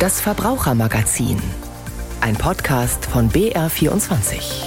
Das Verbrauchermagazin. Ein Podcast von BR24.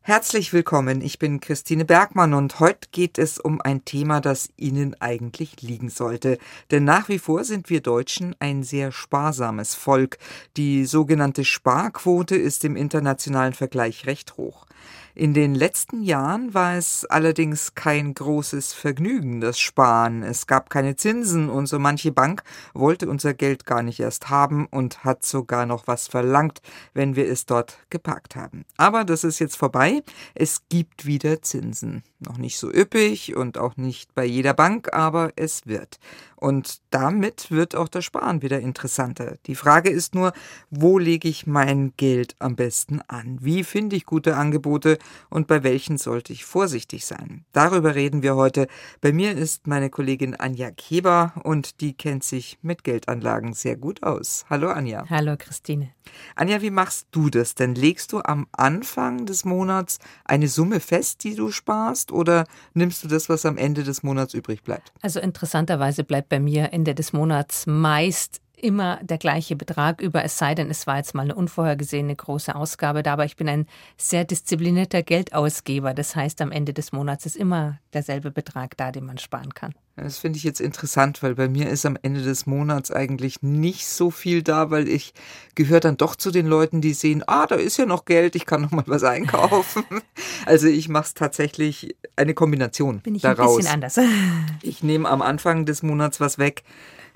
Herzlich willkommen, ich bin Christine Bergmann und heute geht es um ein Thema, das Ihnen eigentlich liegen sollte. Denn nach wie vor sind wir Deutschen ein sehr sparsames Volk. Die sogenannte Sparquote ist im internationalen Vergleich recht hoch. In den letzten Jahren war es allerdings kein großes Vergnügen, das Sparen. Es gab keine Zinsen und so manche Bank wollte unser Geld gar nicht erst haben und hat sogar noch was verlangt, wenn wir es dort geparkt haben. Aber das ist jetzt vorbei. Es gibt wieder Zinsen. Noch nicht so üppig und auch nicht bei jeder Bank, aber es wird. Und damit wird auch das Sparen wieder interessanter. Die Frage ist nur, wo lege ich mein Geld am besten an? Wie finde ich gute Angebote und bei welchen sollte ich vorsichtig sein? Darüber reden wir heute. Bei mir ist meine Kollegin Anja Keber und die kennt sich mit Geldanlagen sehr gut aus. Hallo Anja. Hallo Christine. Anja, wie machst du das denn? Legst du am Anfang des Monats eine Summe fest, die du sparst oder nimmst du das, was am Ende des Monats übrig bleibt? Also interessanterweise bleibt bei mir Ende des Monats meist immer der gleiche Betrag über, es sei denn, es war jetzt mal eine unvorhergesehene große Ausgabe da, aber ich bin ein sehr disziplinierter Geldausgeber. Das heißt, am Ende des Monats ist immer derselbe Betrag da, den man sparen kann. Das finde ich jetzt interessant, weil bei mir ist am Ende des Monats eigentlich nicht so viel da, weil ich gehöre dann doch zu den Leuten, die sehen, ah, da ist ja noch Geld, ich kann noch mal was einkaufen. also ich mache es tatsächlich eine Kombination Bin ich daraus. ein bisschen anders. Ich nehme am Anfang des Monats was weg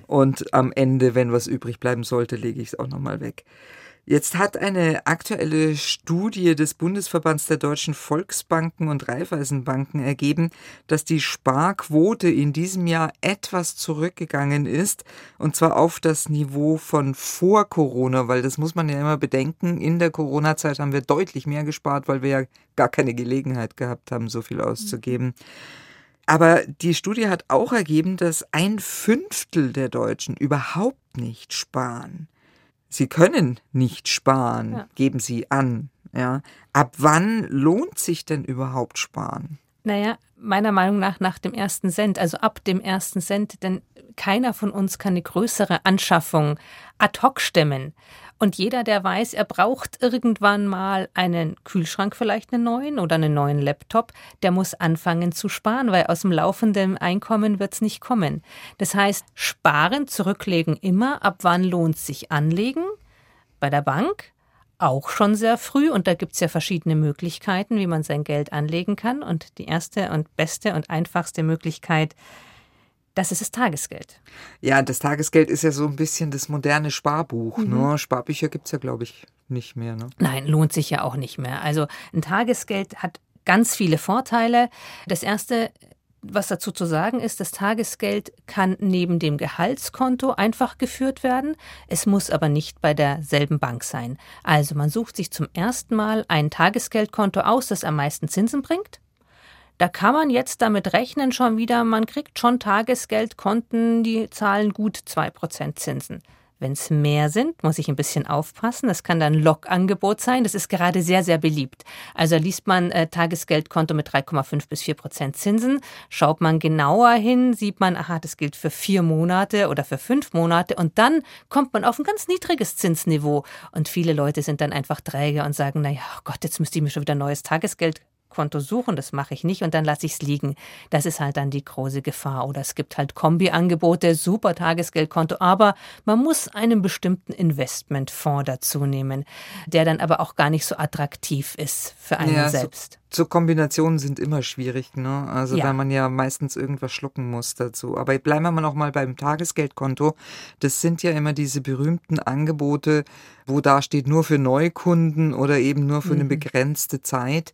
und am Ende, wenn was übrig bleiben sollte, lege ich es auch noch mal weg. Jetzt hat eine aktuelle Studie des Bundesverbands der deutschen Volksbanken und Raiffeisenbanken ergeben, dass die Sparquote in diesem Jahr etwas zurückgegangen ist, und zwar auf das Niveau von vor Corona, weil das muss man ja immer bedenken. In der Corona-Zeit haben wir deutlich mehr gespart, weil wir ja gar keine Gelegenheit gehabt haben, so viel auszugeben. Aber die Studie hat auch ergeben, dass ein Fünftel der Deutschen überhaupt nicht sparen. Sie können nicht sparen, ja. geben Sie an. Ja. Ab wann lohnt sich denn überhaupt sparen? Naja, meiner Meinung nach nach dem ersten Cent, also ab dem ersten Cent, denn keiner von uns kann eine größere Anschaffung ad hoc stemmen. Und jeder, der weiß, er braucht irgendwann mal einen Kühlschrank, vielleicht einen neuen oder einen neuen Laptop, der muss anfangen zu sparen, weil aus dem laufenden Einkommen wird es nicht kommen. Das heißt, sparen, zurücklegen immer, ab wann lohnt sich anlegen? Bei der Bank, auch schon sehr früh und da gibt es ja verschiedene Möglichkeiten, wie man sein Geld anlegen kann. Und die erste und beste und einfachste Möglichkeit das ist das Tagesgeld. Ja, das Tagesgeld ist ja so ein bisschen das moderne Sparbuch. Mhm. Ne? Sparbücher gibt es ja, glaube ich, nicht mehr. Ne? Nein, lohnt sich ja auch nicht mehr. Also ein Tagesgeld hat ganz viele Vorteile. Das erste, was dazu zu sagen ist, das Tagesgeld kann neben dem Gehaltskonto einfach geführt werden. Es muss aber nicht bei derselben Bank sein. Also man sucht sich zum ersten Mal ein Tagesgeldkonto aus, das am meisten Zinsen bringt. Da kann man jetzt damit rechnen schon wieder, man kriegt schon Tagesgeldkonten, die zahlen gut 2% Zinsen. Wenn es mehr sind, muss ich ein bisschen aufpassen. Das kann dann Log-Angebot sein. Das ist gerade sehr, sehr beliebt. Also liest man äh, Tagesgeldkonto mit 3,5 bis 4 Prozent Zinsen. Schaut man genauer hin, sieht man, aha, das gilt für vier Monate oder für fünf Monate. Und dann kommt man auf ein ganz niedriges Zinsniveau. Und viele Leute sind dann einfach träge und sagen, naja, oh Gott, jetzt müsste ich mir schon wieder neues Tagesgeld Konto suchen, das mache ich nicht und dann lasse ich es liegen. Das ist halt dann die große Gefahr. Oder es gibt halt Kombi-Angebote, super Tagesgeldkonto, aber man muss einen bestimmten Investmentfonds dazu nehmen, der dann aber auch gar nicht so attraktiv ist für einen ja, selbst. So, so, Kombinationen sind immer schwierig, ne? Also ja. weil man ja meistens irgendwas schlucken muss dazu. Aber bleiben wir mal noch mal beim Tagesgeldkonto. Das sind ja immer diese berühmten Angebote, wo da steht nur für Neukunden oder eben nur für mhm. eine begrenzte Zeit.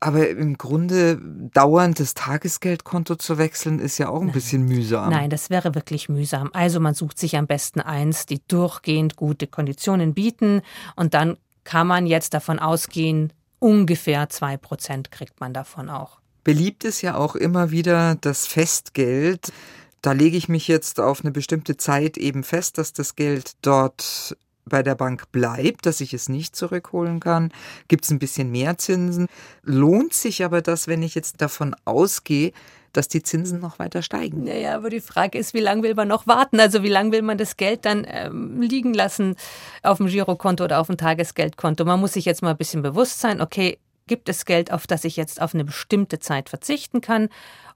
Aber im Grunde dauernd das Tagesgeldkonto zu wechseln, ist ja auch ein Nein. bisschen mühsam. Nein, das wäre wirklich mühsam. Also man sucht sich am besten eins, die durchgehend gute Konditionen bieten und dann kann man jetzt davon ausgehen, ungefähr zwei Prozent kriegt man davon auch. Beliebt ist ja auch immer wieder das Festgeld. Da lege ich mich jetzt auf eine bestimmte Zeit eben fest, dass das Geld dort bei der Bank bleibt, dass ich es nicht zurückholen kann, gibt es ein bisschen mehr Zinsen. Lohnt sich aber das, wenn ich jetzt davon ausgehe, dass die Zinsen noch weiter steigen. Naja, aber die Frage ist, wie lange will man noch warten? Also wie lange will man das Geld dann ähm, liegen lassen auf dem Girokonto oder auf dem Tagesgeldkonto? Man muss sich jetzt mal ein bisschen bewusst sein, okay, gibt es Geld, auf das ich jetzt auf eine bestimmte Zeit verzichten kann?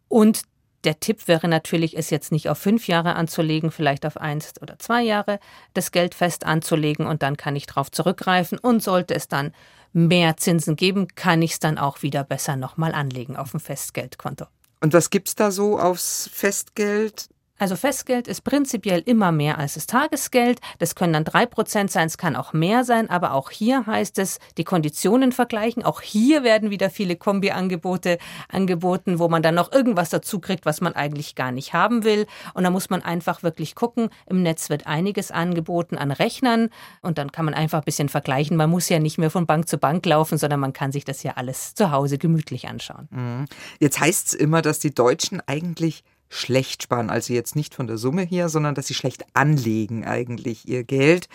Und der Tipp wäre natürlich, es jetzt nicht auf fünf Jahre anzulegen, vielleicht auf eins oder zwei Jahre das Geld fest anzulegen und dann kann ich darauf zurückgreifen und sollte es dann mehr Zinsen geben, kann ich es dann auch wieder besser nochmal anlegen auf dem Festgeldkonto. Und was gibt es da so aufs Festgeld? Also Festgeld ist prinzipiell immer mehr als das Tagesgeld. Das können dann drei Prozent sein, es kann auch mehr sein, aber auch hier heißt es, die Konditionen vergleichen. Auch hier werden wieder viele Kombi-Angebote angeboten, wo man dann noch irgendwas dazu kriegt, was man eigentlich gar nicht haben will. Und da muss man einfach wirklich gucken. Im Netz wird einiges angeboten an Rechnern und dann kann man einfach ein bisschen vergleichen. Man muss ja nicht mehr von Bank zu Bank laufen, sondern man kann sich das ja alles zu Hause gemütlich anschauen. Mhm. Jetzt heißt es immer, dass die Deutschen eigentlich schlecht sparen. Also jetzt nicht von der Summe her, sondern dass sie schlecht anlegen eigentlich ihr Geld.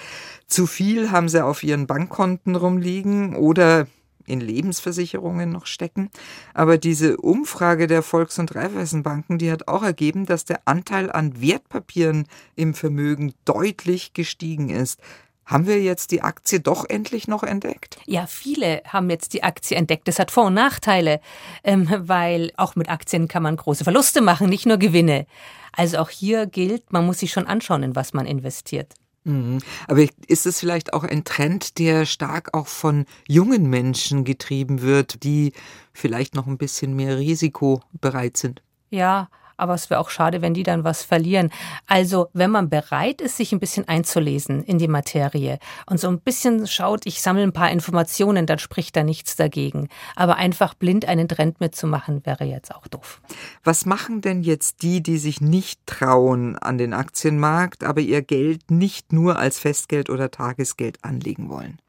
Zu viel haben sie auf ihren Bankkonten rumliegen oder in Lebensversicherungen noch stecken. Aber diese Umfrage der Volks- und Raiffeisenbanken, die hat auch ergeben, dass der Anteil an Wertpapieren im Vermögen deutlich gestiegen ist. Haben wir jetzt die Aktie doch endlich noch entdeckt? Ja, viele haben jetzt die Aktie entdeckt. Das hat Vor- und Nachteile, ähm, weil auch mit Aktien kann man große Verluste machen, nicht nur Gewinne. Also auch hier gilt, man muss sich schon anschauen, in was man investiert. Mhm. Aber ist es vielleicht auch ein Trend, der stark auch von jungen Menschen getrieben wird, die vielleicht noch ein bisschen mehr Risiko bereit sind? Ja, aber es wäre auch schade, wenn die dann was verlieren. Also, wenn man bereit ist, sich ein bisschen einzulesen in die Materie und so ein bisschen schaut, ich sammle ein paar Informationen, dann spricht da nichts dagegen. Aber einfach blind einen Trend mitzumachen, wäre jetzt auch doof. Was machen denn jetzt die, die sich nicht trauen an den Aktienmarkt, aber ihr Geld nicht nur als Festgeld oder Tagesgeld anlegen wollen?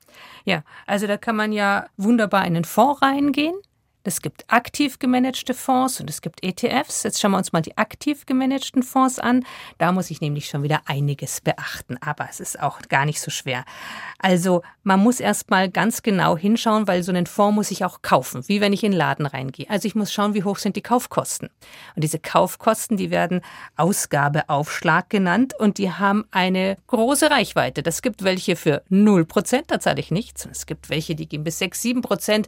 Ja, also da kann man ja wunderbar in den Fonds reingehen. Es gibt aktiv gemanagte Fonds und es gibt ETFs. Jetzt schauen wir uns mal die aktiv gemanagten Fonds an. Da muss ich nämlich schon wieder einiges beachten, aber es ist auch gar nicht so schwer. Also man muss erstmal ganz genau hinschauen, weil so einen Fonds muss ich auch kaufen, wie wenn ich in den Laden reingehe. Also ich muss schauen, wie hoch sind die Kaufkosten. Und diese Kaufkosten, die werden Ausgabeaufschlag genannt und die haben eine große Reichweite. Das gibt welche für 0%, da zahle ich nichts. Und es gibt welche, die gehen bis 6, 7%.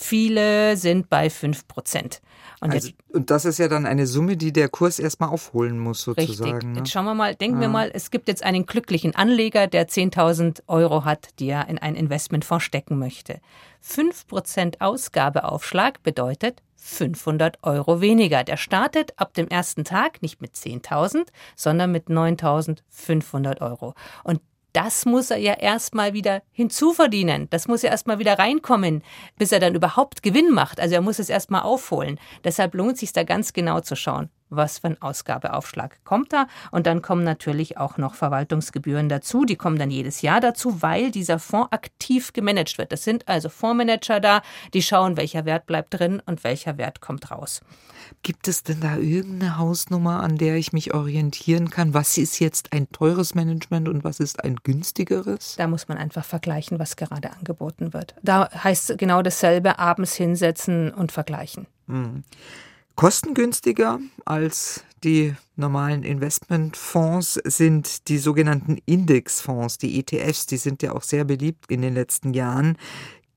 Viele sind bei 5 Prozent. Und, also, und das ist ja dann eine Summe, die der Kurs erstmal aufholen muss, sozusagen. Richtig. Ne? Jetzt schauen wir mal, denken ah. wir mal, es gibt jetzt einen glücklichen Anleger, der 10.000 Euro hat, die er in ein Investmentfonds stecken möchte. 5% Ausgabeaufschlag bedeutet 500 Euro weniger. Der startet ab dem ersten Tag nicht mit 10.000, sondern mit 9.500 Euro. Und das muss er ja erstmal wieder hinzuverdienen. Das muss ja erstmal wieder reinkommen, bis er dann überhaupt Gewinn macht. Also er muss es erstmal aufholen. Deshalb lohnt es sich da ganz genau zu schauen was für ein Ausgabeaufschlag kommt da. Und dann kommen natürlich auch noch Verwaltungsgebühren dazu. Die kommen dann jedes Jahr dazu, weil dieser Fonds aktiv gemanagt wird. Das sind also Fondsmanager da, die schauen, welcher Wert bleibt drin und welcher Wert kommt raus. Gibt es denn da irgendeine Hausnummer, an der ich mich orientieren kann? Was ist jetzt ein teures Management und was ist ein günstigeres? Da muss man einfach vergleichen, was gerade angeboten wird. Da heißt genau dasselbe, abends hinsetzen und vergleichen. Mhm kostengünstiger als die normalen Investmentfonds sind die sogenannten Indexfonds, die ETFs, die sind ja auch sehr beliebt in den letzten Jahren.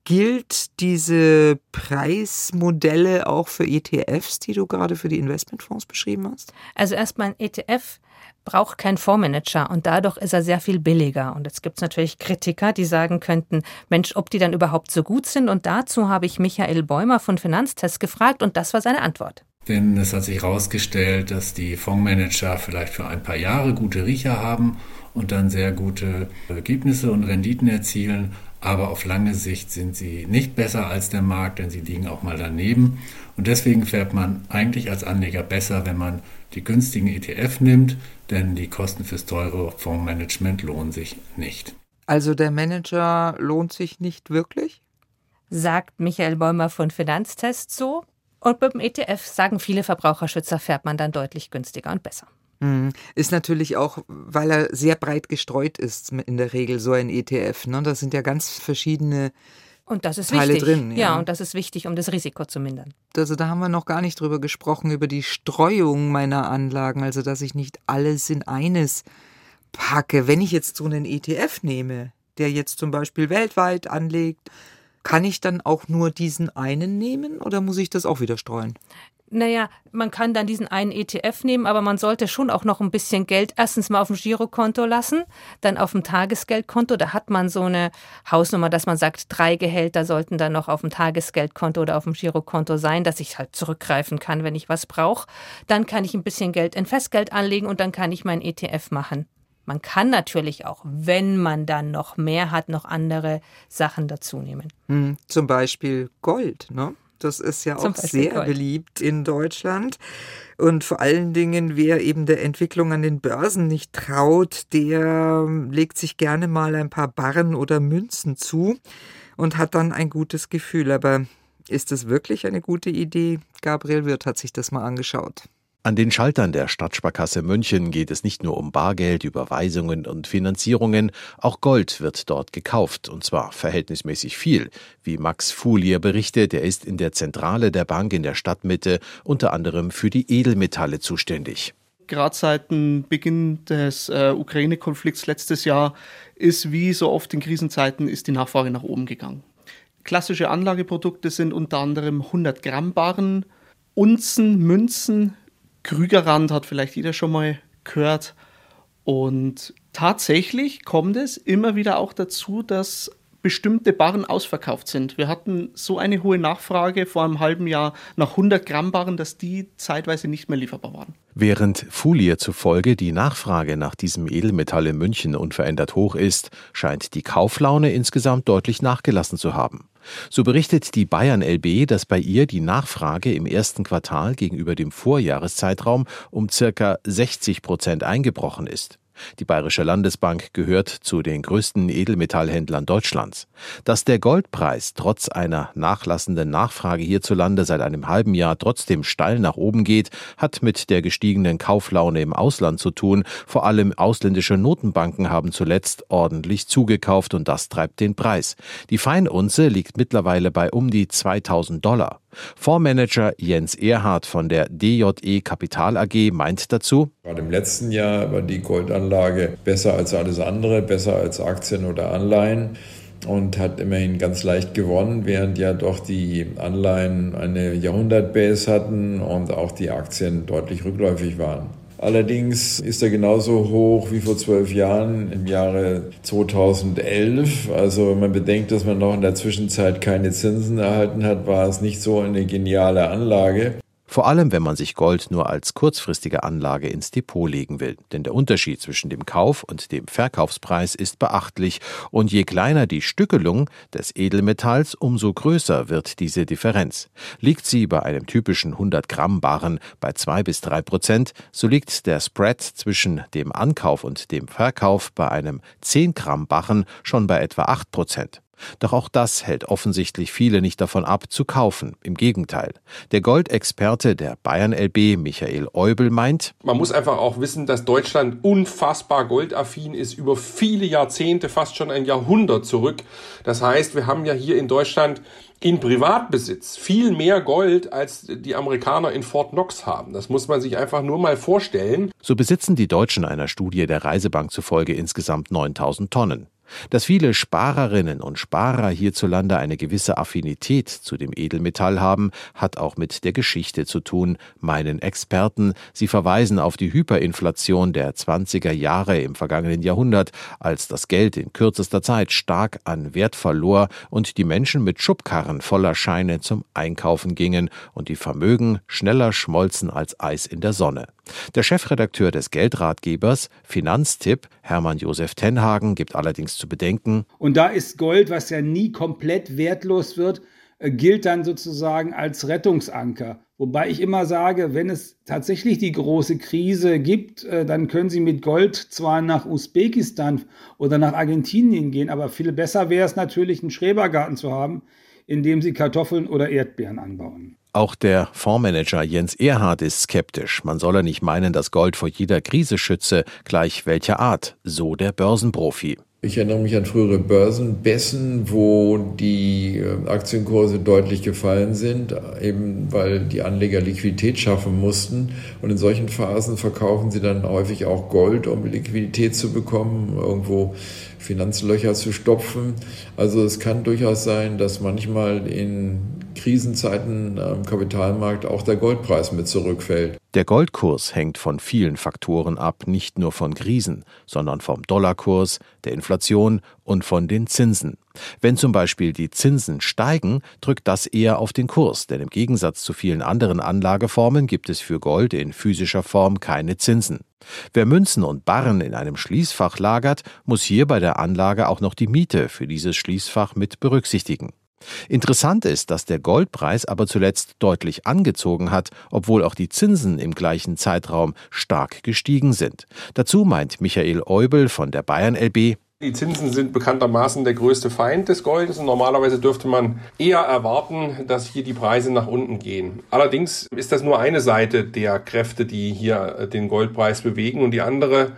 Gilt diese Preismodelle auch für ETFs, die du gerade für die Investmentfonds beschrieben hast? Also erstmal ein ETF braucht keinen Fondsmanager und dadurch ist er sehr viel billiger. Und jetzt gibt es natürlich Kritiker, die sagen könnten, Mensch, ob die dann überhaupt so gut sind. Und dazu habe ich Michael Bäumer von Finanztest gefragt und das war seine Antwort. Denn es hat sich herausgestellt, dass die Fondsmanager vielleicht für ein paar Jahre gute Riecher haben und dann sehr gute Ergebnisse und Renditen erzielen. Aber auf lange Sicht sind sie nicht besser als der Markt, denn sie liegen auch mal daneben. Und deswegen fährt man eigentlich als Anleger besser, wenn man die günstigen ETF nimmt, denn die Kosten fürs teure Fondsmanagement lohnen sich nicht. Also der Manager lohnt sich nicht wirklich? Sagt Michael Bäumer von Finanztest so. Und beim ETF sagen viele Verbraucherschützer, fährt man dann deutlich günstiger und besser. Mhm. Ist natürlich auch, weil er sehr breit gestreut ist, in der Regel so ein ETF. Ne? Das sind ja ganz verschiedene und das ist Teile wichtig. drin. Ja. ja, und das ist wichtig, um das Risiko zu mindern. Also da haben wir noch gar nicht drüber gesprochen, über die Streuung meiner Anlagen, also dass ich nicht alles in eines packe. Wenn ich jetzt so einen ETF nehme, der jetzt zum Beispiel weltweit anlegt, kann ich dann auch nur diesen einen nehmen oder muss ich das auch wieder streuen? Naja, man kann dann diesen einen ETF nehmen, aber man sollte schon auch noch ein bisschen Geld erstens mal auf dem Girokonto lassen, dann auf dem Tagesgeldkonto. Da hat man so eine Hausnummer, dass man sagt, drei Gehälter sollten dann noch auf dem Tagesgeldkonto oder auf dem Girokonto sein, dass ich halt zurückgreifen kann, wenn ich was brauche. Dann kann ich ein bisschen Geld in Festgeld anlegen und dann kann ich meinen ETF machen. Man kann natürlich auch, wenn man dann noch mehr hat, noch andere Sachen dazu nehmen. Hm, zum Beispiel Gold, ne? Das ist ja auch sehr Gold. beliebt in Deutschland. Und vor allen Dingen, wer eben der Entwicklung an den Börsen nicht traut, der legt sich gerne mal ein paar Barren oder Münzen zu und hat dann ein gutes Gefühl. Aber ist es wirklich eine gute Idee? Gabriel Wirth hat sich das mal angeschaut. An den Schaltern der Stadtsparkasse München geht es nicht nur um Bargeld, Überweisungen und Finanzierungen, auch Gold wird dort gekauft, und zwar verhältnismäßig viel. Wie Max Fulier berichtet, er ist in der Zentrale der Bank in der Stadtmitte unter anderem für die Edelmetalle zuständig. Gerade seit dem Beginn des äh, Ukraine-Konflikts letztes Jahr ist wie so oft in Krisenzeiten ist die Nachfrage nach oben gegangen. Klassische Anlageprodukte sind unter anderem 100 Gramm Barren, Unzen, Münzen, Krügerrand hat vielleicht jeder schon mal gehört. Und tatsächlich kommt es immer wieder auch dazu, dass bestimmte Barren ausverkauft sind. Wir hatten so eine hohe Nachfrage vor einem halben Jahr nach 100 Gramm Barren, dass die zeitweise nicht mehr lieferbar waren. Während Fulier zufolge die Nachfrage nach diesem Edelmetall in München unverändert hoch ist, scheint die Kauflaune insgesamt deutlich nachgelassen zu haben. So berichtet die Bayern LB, dass bei ihr die Nachfrage im ersten Quartal gegenüber dem Vorjahreszeitraum um circa 60 Prozent eingebrochen ist. Die Bayerische Landesbank gehört zu den größten Edelmetallhändlern Deutschlands. Dass der Goldpreis trotz einer nachlassenden Nachfrage hierzulande seit einem halben Jahr trotzdem steil nach oben geht, hat mit der gestiegenen Kauflaune im Ausland zu tun. Vor allem ausländische Notenbanken haben zuletzt ordentlich zugekauft und das treibt den Preis. Die Feinunze liegt mittlerweile bei um die 2000 Dollar. Fondsmanager Jens Erhardt von der DJE Kapital AG meint dazu, Gerade im letzten Jahr war die Goldanlage besser als alles andere, besser als Aktien oder Anleihen und hat immerhin ganz leicht gewonnen, während ja doch die Anleihen eine Jahrhundertbase hatten und auch die Aktien deutlich rückläufig waren. Allerdings ist er genauso hoch wie vor zwölf Jahren im Jahre 2011. Also wenn man bedenkt, dass man noch in der Zwischenzeit keine Zinsen erhalten hat, war es nicht so eine geniale Anlage. Vor allem, wenn man sich Gold nur als kurzfristige Anlage ins Depot legen will. Denn der Unterschied zwischen dem Kauf- und dem Verkaufspreis ist beachtlich. Und je kleiner die Stückelung des Edelmetalls, umso größer wird diese Differenz. Liegt sie bei einem typischen 100 Gramm Barren bei 2 bis 3 Prozent, so liegt der Spread zwischen dem Ankauf und dem Verkauf bei einem 10 Gramm Barren schon bei etwa 8 Prozent. Doch auch das hält offensichtlich viele nicht davon ab, zu kaufen. Im Gegenteil. Der Goldexperte der Bayern LB, Michael Eubel, meint, man muss einfach auch wissen, dass Deutschland unfassbar goldaffin ist, über viele Jahrzehnte, fast schon ein Jahrhundert zurück. Das heißt, wir haben ja hier in Deutschland in Privatbesitz viel mehr Gold, als die Amerikaner in Fort Knox haben. Das muss man sich einfach nur mal vorstellen. So besitzen die Deutschen einer Studie der Reisebank zufolge insgesamt 9000 Tonnen. Dass viele Sparerinnen und Sparer hierzulande eine gewisse Affinität zu dem Edelmetall haben, hat auch mit der Geschichte zu tun, meinen Experten. Sie verweisen auf die Hyperinflation der 20er Jahre im vergangenen Jahrhundert, als das Geld in kürzester Zeit stark an Wert verlor und die Menschen mit Schubkarren voller Scheine zum Einkaufen gingen und die Vermögen schneller schmolzen als Eis in der Sonne. Der Chefredakteur des Geldratgebers Finanztipp, Hermann Josef Tenhagen, gibt allerdings zu bedenken. Und da ist Gold, was ja nie komplett wertlos wird, äh, gilt dann sozusagen als Rettungsanker. Wobei ich immer sage, wenn es tatsächlich die große Krise gibt, äh, dann können Sie mit Gold zwar nach Usbekistan oder nach Argentinien gehen, aber viel besser wäre es natürlich, einen Schrebergarten zu haben, in dem Sie Kartoffeln oder Erdbeeren anbauen. Auch der Fondsmanager Jens Erhard ist skeptisch. Man solle nicht meinen, dass Gold vor jeder Krise schütze, gleich welcher Art, so der Börsenprofi. Ich erinnere mich an frühere Börsenbässen, wo die äh, Aktienkurse deutlich gefallen sind, eben weil die Anleger Liquidität schaffen mussten. Und in solchen Phasen verkaufen sie dann häufig auch Gold, um Liquidität zu bekommen, irgendwo Finanzlöcher zu stopfen. Also es kann durchaus sein, dass manchmal in Krisenzeiten am Kapitalmarkt auch der Goldpreis mit zurückfällt. Der Goldkurs hängt von vielen Faktoren ab, nicht nur von Krisen, sondern vom Dollarkurs, der Inflation und von den Zinsen. Wenn zum Beispiel die Zinsen steigen, drückt das eher auf den Kurs, denn im Gegensatz zu vielen anderen Anlageformen gibt es für Gold in physischer Form keine Zinsen. Wer Münzen und Barren in einem Schließfach lagert, muss hier bei der Anlage auch noch die Miete für dieses Schließfach mit berücksichtigen. Interessant ist, dass der Goldpreis aber zuletzt deutlich angezogen hat, obwohl auch die Zinsen im gleichen Zeitraum stark gestiegen sind. Dazu meint Michael Eubel von der Bayern LB, die Zinsen sind bekanntermaßen der größte Feind des Goldes und normalerweise dürfte man eher erwarten, dass hier die Preise nach unten gehen. Allerdings ist das nur eine Seite der Kräfte, die hier den Goldpreis bewegen und die andere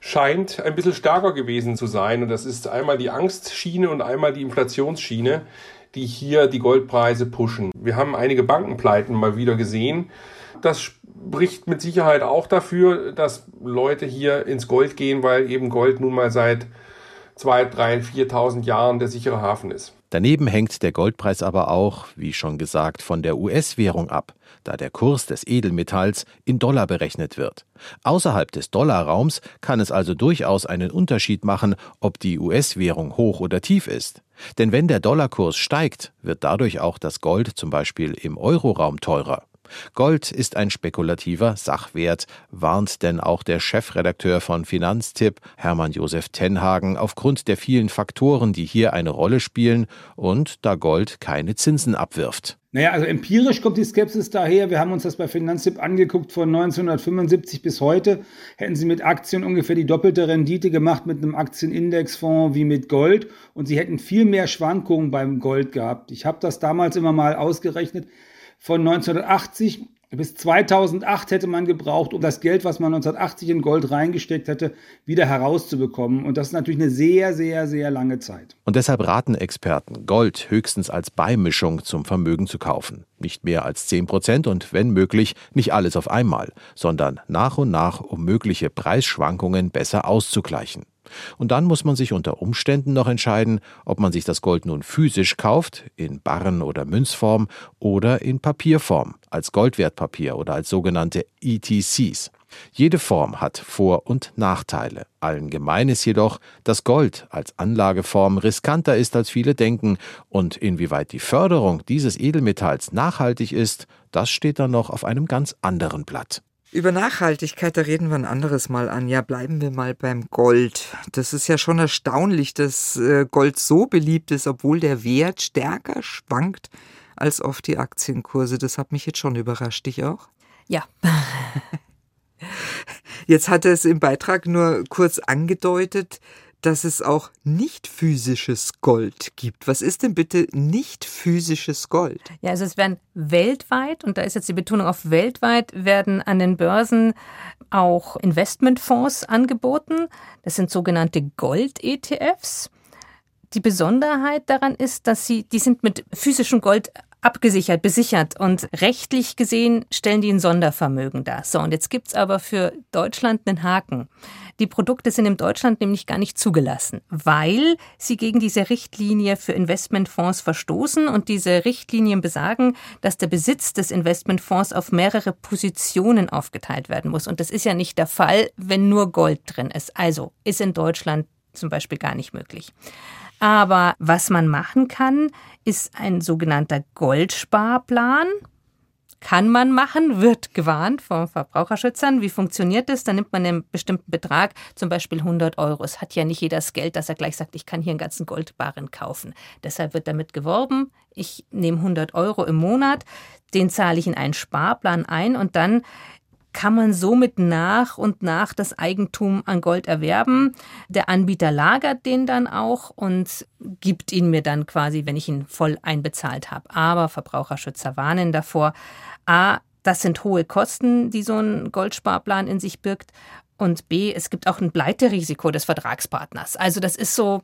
scheint ein bisschen stärker gewesen zu sein und das ist einmal die Angstschiene und einmal die Inflationsschiene die hier die Goldpreise pushen. Wir haben einige Bankenpleiten mal wieder gesehen. Das spricht mit Sicherheit auch dafür, dass Leute hier ins Gold gehen, weil eben Gold nun mal seit 2.000, 3.000, 4.000 Jahren der sichere Hafen ist. Daneben hängt der Goldpreis aber auch, wie schon gesagt, von der US-Währung ab, da der Kurs des Edelmetalls in Dollar berechnet wird. Außerhalb des Dollarraums kann es also durchaus einen Unterschied machen, ob die US-Währung hoch oder tief ist. Denn wenn der Dollarkurs steigt, wird dadurch auch das Gold zum Beispiel im Euroraum teurer. Gold ist ein spekulativer Sachwert, warnt denn auch der Chefredakteur von Finanztipp, Hermann Josef Tenhagen, aufgrund der vielen Faktoren, die hier eine Rolle spielen und da Gold keine Zinsen abwirft. Naja, also empirisch kommt die Skepsis daher. Wir haben uns das bei Finanztipp angeguckt von 1975 bis heute. Hätten sie mit Aktien ungefähr die doppelte Rendite gemacht mit einem Aktienindexfonds wie mit Gold und sie hätten viel mehr Schwankungen beim Gold gehabt. Ich habe das damals immer mal ausgerechnet von 1980 bis 2008 hätte man gebraucht, um das Geld, was man 1980 in Gold reingesteckt hätte, wieder herauszubekommen. Und das ist natürlich eine sehr, sehr, sehr lange Zeit. Und deshalb raten Experten, Gold höchstens als Beimischung zum Vermögen zu kaufen. Nicht mehr als 10 Prozent und wenn möglich nicht alles auf einmal, sondern nach und nach, um mögliche Preisschwankungen besser auszugleichen. Und dann muss man sich unter Umständen noch entscheiden, ob man sich das Gold nun physisch kauft, in Barren- oder Münzform oder in Papierform, als Goldwertpapier oder als sogenannte ETCs. Jede Form hat Vor- und Nachteile. Allen gemein ist jedoch, dass Gold als Anlageform riskanter ist, als viele denken, und inwieweit die Förderung dieses Edelmetalls nachhaltig ist, das steht dann noch auf einem ganz anderen Blatt. Über Nachhaltigkeit, da reden wir ein anderes Mal an. Ja, bleiben wir mal beim Gold. Das ist ja schon erstaunlich, dass äh, Gold so beliebt ist, obwohl der Wert stärker schwankt als oft die Aktienkurse. Das hat mich jetzt schon überrascht. Dich auch? Ja. Jetzt hat er es im Beitrag nur kurz angedeutet dass es auch nicht physisches Gold gibt. Was ist denn bitte nicht physisches Gold? Ja, also es werden weltweit, und da ist jetzt die Betonung auf weltweit, werden an den Börsen auch Investmentfonds angeboten. Das sind sogenannte Gold-ETFs. Die Besonderheit daran ist, dass sie, die sind mit physischem Gold abgesichert, besichert und rechtlich gesehen stellen die ein Sondervermögen dar. So, und jetzt gibt's aber für Deutschland einen Haken. Die Produkte sind in Deutschland nämlich gar nicht zugelassen, weil sie gegen diese Richtlinie für Investmentfonds verstoßen und diese Richtlinien besagen, dass der Besitz des Investmentfonds auf mehrere Positionen aufgeteilt werden muss. Und das ist ja nicht der Fall, wenn nur Gold drin ist. Also ist in Deutschland zum Beispiel gar nicht möglich. Aber was man machen kann, ist ein sogenannter Goldsparplan kann man machen, wird gewarnt von Verbraucherschützern. Wie funktioniert das? Da nimmt man einen bestimmten Betrag, zum Beispiel 100 Euro. Es hat ja nicht jeder das Geld, dass er gleich sagt, ich kann hier einen ganzen Goldbarren kaufen. Deshalb wird damit geworben, ich nehme 100 Euro im Monat, den zahle ich in einen Sparplan ein und dann kann man somit nach und nach das Eigentum an Gold erwerben. Der Anbieter lagert den dann auch und gibt ihn mir dann quasi, wenn ich ihn voll einbezahlt habe. Aber Verbraucherschützer warnen davor, a, das sind hohe Kosten, die so ein Goldsparplan in sich birgt. Und B, es gibt auch ein Pleiterisiko des Vertragspartners. Also das ist so,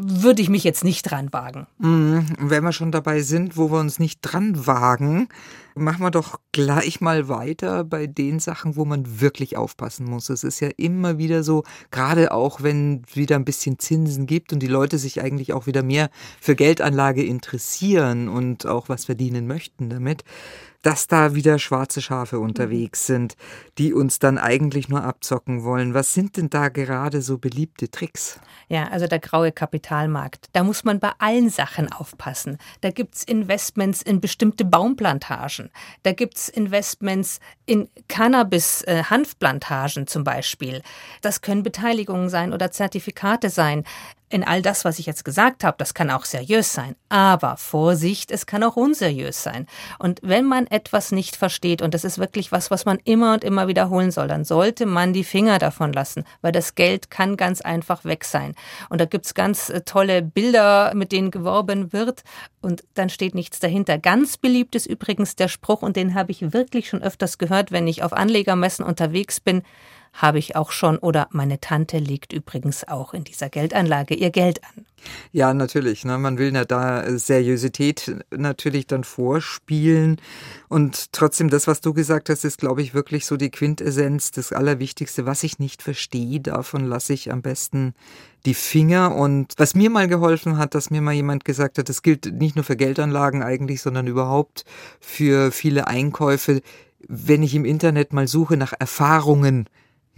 würde ich mich jetzt nicht dran wagen. Mhm. Wenn wir schon dabei sind, wo wir uns nicht dran wagen, machen wir doch gleich mal weiter bei den Sachen, wo man wirklich aufpassen muss. Es ist ja immer wieder so, gerade auch wenn wieder ein bisschen Zinsen gibt und die Leute sich eigentlich auch wieder mehr für Geldanlage interessieren und auch was verdienen möchten damit, dass da wieder schwarze Schafe unterwegs sind, die uns dann eigentlich nur abzocken wollen. Was sind denn da gerade so beliebte Tricks? Ja, also der graue Kapitalmarkt. Da muss man bei allen Sachen aufpassen. Da gibt's Investments in bestimmte Baumplantagen. Da gibt's Investments in Cannabis-Hanfplantagen zum Beispiel. Das können Beteiligungen sein oder Zertifikate sein in all das, was ich jetzt gesagt habe, das kann auch seriös sein. Aber Vorsicht, es kann auch unseriös sein. Und wenn man etwas nicht versteht, und das ist wirklich was, was man immer und immer wiederholen soll, dann sollte man die Finger davon lassen, weil das Geld kann ganz einfach weg sein. Und da gibt's ganz äh, tolle Bilder, mit denen geworben wird, und dann steht nichts dahinter. Ganz beliebt ist übrigens der Spruch, und den habe ich wirklich schon öfters gehört, wenn ich auf Anlegermessen unterwegs bin habe ich auch schon oder meine Tante legt übrigens auch in dieser Geldanlage ihr Geld an. Ja, natürlich. Ne? Man will ja da Seriosität natürlich dann vorspielen. Und trotzdem, das, was du gesagt hast, ist, glaube ich, wirklich so die Quintessenz, das Allerwichtigste. Was ich nicht verstehe, davon lasse ich am besten die Finger. Und was mir mal geholfen hat, dass mir mal jemand gesagt hat, das gilt nicht nur für Geldanlagen eigentlich, sondern überhaupt für viele Einkäufe. Wenn ich im Internet mal suche nach Erfahrungen,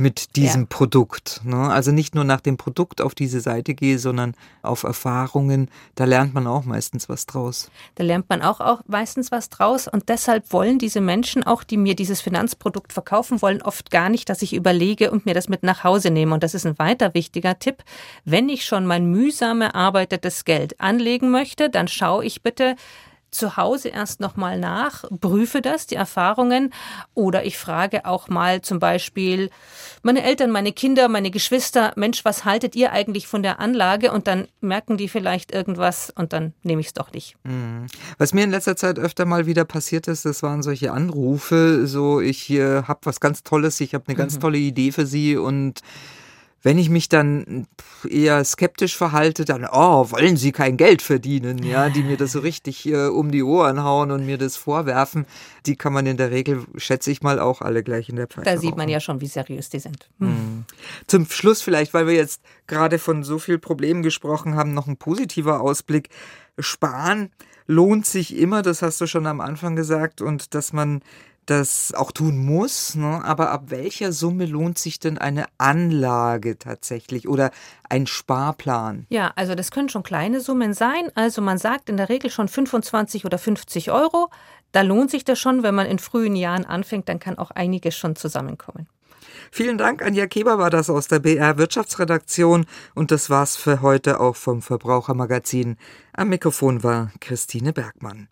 mit diesem ja. Produkt. Ne? Also nicht nur nach dem Produkt auf diese Seite gehe, sondern auf Erfahrungen. Da lernt man auch meistens was draus. Da lernt man auch, auch meistens was draus. Und deshalb wollen diese Menschen auch, die mir dieses Finanzprodukt verkaufen wollen, oft gar nicht, dass ich überlege und mir das mit nach Hause nehme. Und das ist ein weiter wichtiger Tipp. Wenn ich schon mein mühsam erarbeitetes Geld anlegen möchte, dann schaue ich bitte, zu Hause erst nochmal nach, prüfe das, die Erfahrungen, oder ich frage auch mal zum Beispiel meine Eltern, meine Kinder, meine Geschwister, Mensch, was haltet ihr eigentlich von der Anlage? Und dann merken die vielleicht irgendwas und dann nehme ich es doch nicht. Mhm. Was mir in letzter Zeit öfter mal wieder passiert ist, das waren solche Anrufe, so ich äh, habe was ganz Tolles, ich habe eine ganz mhm. tolle Idee für Sie und wenn ich mich dann eher skeptisch verhalte, dann, oh, wollen Sie kein Geld verdienen, ja, die mir das so richtig äh, um die Ohren hauen und mir das vorwerfen, die kann man in der Regel, schätze ich mal, auch alle gleich in der Pfeife Da sieht man ja schon, wie seriös die sind. Hm. Mhm. Zum Schluss vielleicht, weil wir jetzt gerade von so viel Problemen gesprochen haben, noch ein positiver Ausblick. Sparen lohnt sich immer, das hast du schon am Anfang gesagt, und dass man das auch tun muss. Ne? Aber ab welcher Summe lohnt sich denn eine Anlage tatsächlich oder ein Sparplan? Ja, also das können schon kleine Summen sein. Also man sagt in der Regel schon 25 oder 50 Euro. Da lohnt sich das schon, wenn man in frühen Jahren anfängt, dann kann auch einiges schon zusammenkommen. Vielen Dank, Anja Keber war das aus der BR Wirtschaftsredaktion und das war's für heute auch vom Verbrauchermagazin. Am Mikrofon war Christine Bergmann.